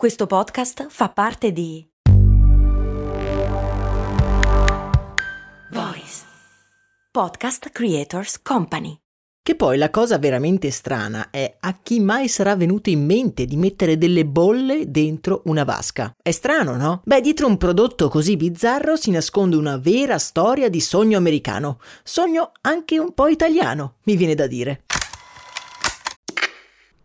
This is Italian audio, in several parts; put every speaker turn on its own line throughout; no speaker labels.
Questo podcast fa parte di Voice Podcast Creators Company.
Che poi la cosa veramente strana è a chi mai sarà venuto in mente di mettere delle bolle dentro una vasca. È strano, no? Beh, dietro un prodotto così bizzarro si nasconde una vera storia di sogno americano. Sogno anche un po' italiano, mi viene da dire.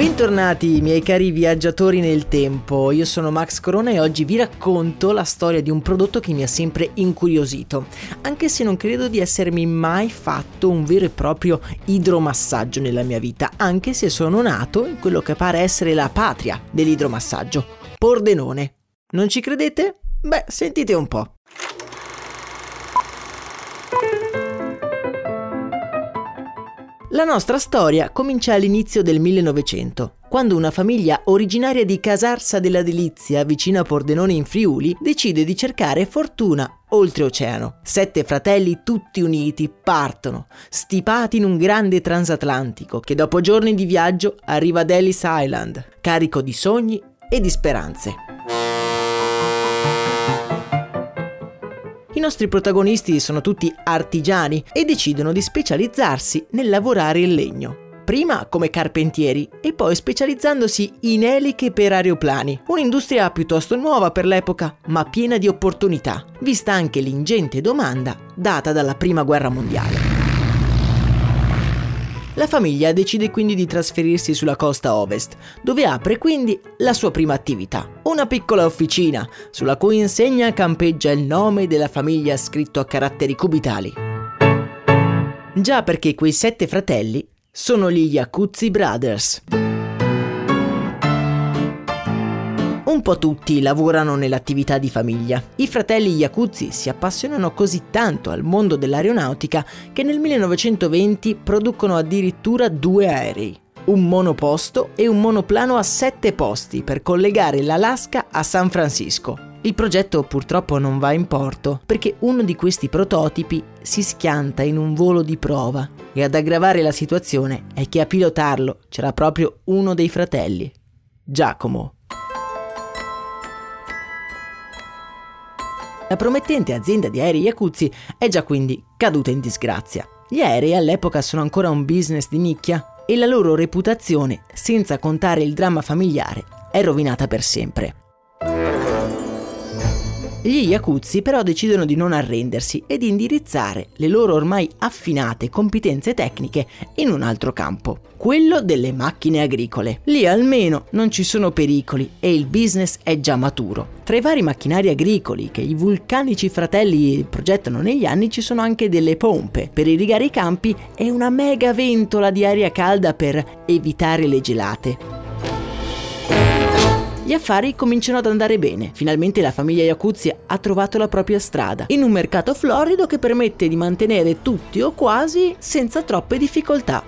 Bentornati miei cari viaggiatori nel tempo, io sono Max Corona e oggi vi racconto la storia di un prodotto che mi ha sempre incuriosito, anche se non credo di essermi mai fatto un vero e proprio idromassaggio nella mia vita, anche se sono nato in quello che pare essere la patria dell'idromassaggio, Pordenone. Non ci credete? Beh, sentite un po'. La nostra storia comincia all'inizio del 1900, quando una famiglia originaria di Casarsa della Delizia, vicino a Pordenone in Friuli, decide di cercare fortuna oltreoceano. Sette fratelli tutti uniti partono, stipati in un grande transatlantico che dopo giorni di viaggio arriva ad Ellis Island, carico di sogni e di speranze. I nostri protagonisti sono tutti artigiani e decidono di specializzarsi nel lavorare il legno prima come carpentieri e poi specializzandosi in eliche per aeroplani, un'industria piuttosto nuova per l'epoca, ma piena di opportunità, vista anche l'ingente domanda data dalla Prima Guerra Mondiale. La famiglia decide quindi di trasferirsi sulla costa ovest, dove apre quindi la sua prima attività, una piccola officina sulla cui insegna campeggia il nome della famiglia scritto a caratteri cubitali. Già perché quei sette fratelli sono gli Yakuzzi Brothers. Un po' tutti lavorano nell'attività di famiglia. I fratelli Yakuzzi si appassionano così tanto al mondo dell'aeronautica che nel 1920 producono addirittura due aerei, un monoposto e un monoplano a sette posti per collegare l'Alaska a San Francisco. Il progetto purtroppo non va in porto perché uno di questi prototipi si schianta in un volo di prova e ad aggravare la situazione è che a pilotarlo c'era proprio uno dei fratelli, Giacomo. La promettente azienda di aerei Yakuzzi è già quindi caduta in disgrazia. Gli aerei all'epoca sono ancora un business di nicchia e la loro reputazione, senza contare il dramma familiare, è rovinata per sempre. Gli Yakuzzi però decidono di non arrendersi e di indirizzare le loro ormai affinate competenze tecniche in un altro campo, quello delle macchine agricole. Lì almeno non ci sono pericoli e il business è già maturo. Tra i vari macchinari agricoli che i vulcanici fratelli progettano negli anni ci sono anche delle pompe per irrigare i campi e una mega ventola di aria calda per evitare le gelate. Gli affari cominciano ad andare bene. Finalmente la famiglia Iacuzzi ha trovato la propria strada, in un mercato florido che permette di mantenere tutti o quasi senza troppe difficoltà.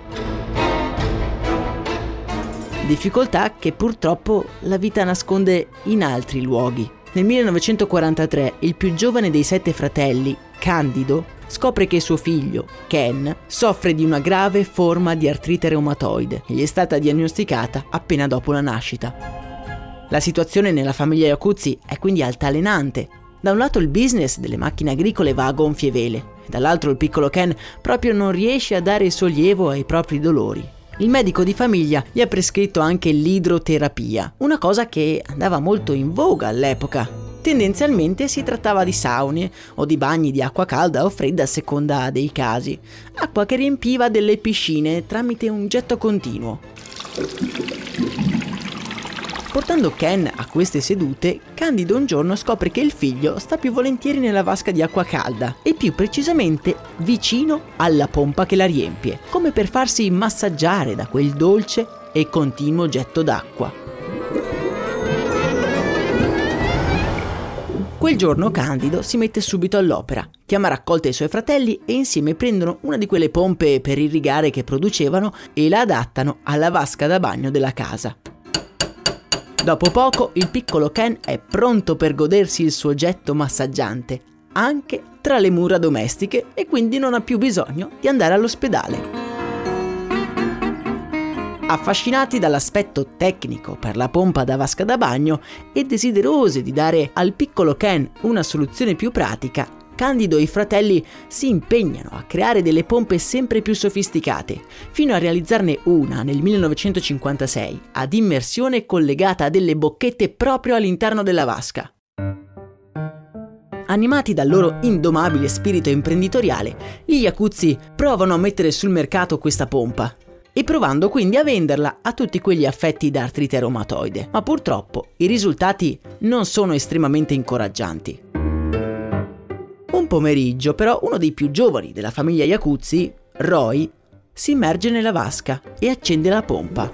Difficoltà che purtroppo la vita nasconde in altri luoghi. Nel 1943 il più giovane dei sette fratelli, Candido, scopre che suo figlio, Ken, soffre di una grave forma di artrite reumatoide e gli è stata diagnosticata appena dopo la nascita. La situazione nella famiglia Iacuzzi è quindi altalenante. Da un lato il business delle macchine agricole va a gonfie vele, dall'altro il piccolo Ken proprio non riesce a dare sollievo ai propri dolori. Il medico di famiglia gli ha prescritto anche l'idroterapia, una cosa che andava molto in voga all'epoca. Tendenzialmente si trattava di saune o di bagni di acqua calda o fredda a seconda dei casi, acqua che riempiva delle piscine tramite un getto continuo. Portando Ken a queste sedute, Candido un giorno scopre che il figlio sta più volentieri nella vasca di acqua calda e più precisamente vicino alla pompa che la riempie, come per farsi massaggiare da quel dolce e continuo getto d'acqua. Quel giorno Candido si mette subito all'opera, chiama a raccolta i suoi fratelli e insieme prendono una di quelle pompe per irrigare che producevano e la adattano alla vasca da bagno della casa. Dopo poco il piccolo Ken è pronto per godersi il suo getto massaggiante, anche tra le mura domestiche e quindi non ha più bisogno di andare all'ospedale. Affascinati dall'aspetto tecnico per la pompa da vasca da bagno e desiderosi di dare al piccolo Ken una soluzione più pratica, Candido e i fratelli si impegnano a creare delle pompe sempre più sofisticate, fino a realizzarne una nel 1956, ad immersione collegata a delle bocchette proprio all'interno della vasca. Animati dal loro indomabile spirito imprenditoriale, gli Yakuzzi provano a mettere sul mercato questa pompa e provando quindi a venderla a tutti quegli affetti da artrite reumatoide. Ma purtroppo i risultati non sono estremamente incoraggianti. Pomeriggio, però, uno dei più giovani della famiglia Yakuzzi, Roy, si immerge nella vasca e accende la pompa.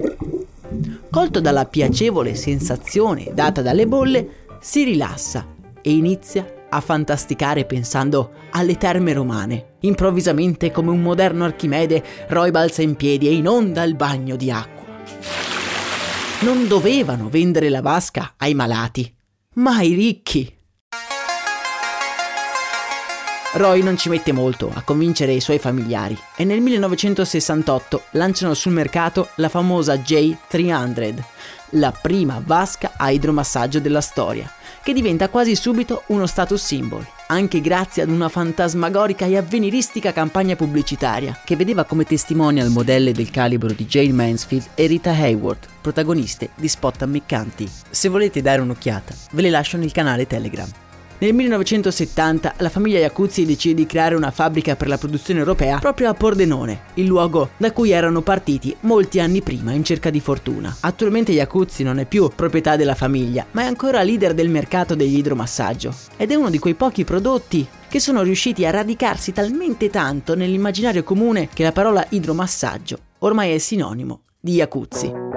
Colto dalla piacevole sensazione data dalle bolle, si rilassa e inizia a fantasticare pensando alle terme romane. Improvvisamente, come un moderno Archimede, Roy balza in piedi e inonda il bagno di acqua. Non dovevano vendere la vasca ai malati, ma ai ricchi. Roy non ci mette molto a convincere i suoi familiari e nel 1968 lanciano sul mercato la famosa J300, la prima vasca a idromassaggio della storia, che diventa quasi subito uno status symbol, anche grazie ad una fantasmagorica e avveniristica campagna pubblicitaria che vedeva come testimonial modelle del calibro di Jane Mansfield e Rita Hayworth, protagoniste di spot ammiccanti. Se volete dare un'occhiata, ve le lascio nel canale Telegram. Nel 1970 la famiglia Iacuzzi decide di creare una fabbrica per la produzione europea proprio a Pordenone, il luogo da cui erano partiti molti anni prima in cerca di fortuna. Attualmente Iacuzzi non è più proprietà della famiglia, ma è ancora leader del mercato degli idromassaggio ed è uno di quei pochi prodotti che sono riusciti a radicarsi talmente tanto nell'immaginario comune che la parola idromassaggio ormai è sinonimo di Iacuzzi.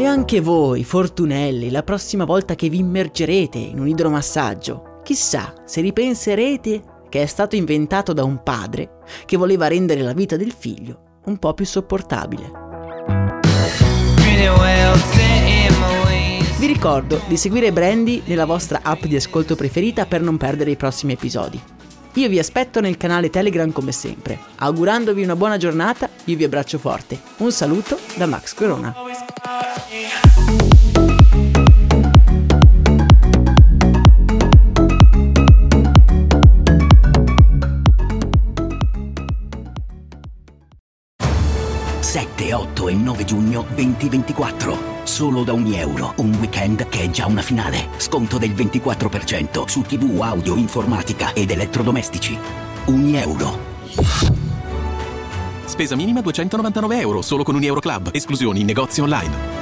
E anche voi, fortunelli, la prossima volta che vi immergerete in un idromassaggio, chissà se ripenserete che è stato inventato da un padre che voleva rendere la vita del figlio un po' più sopportabile. Vi ricordo di seguire Brandy nella vostra app di ascolto preferita per non perdere i prossimi episodi. Io vi aspetto nel canale Telegram come sempre. Augurandovi una buona giornata, io vi abbraccio forte. Un saluto da Max Corona.
2024. Solo da ogni euro. Un weekend che è già una finale. Sconto del 24% su TV, audio, informatica ed elettrodomestici. Ogni euro.
Spesa minima 299 euro solo con un Euro Club. Esclusioni in negozi online.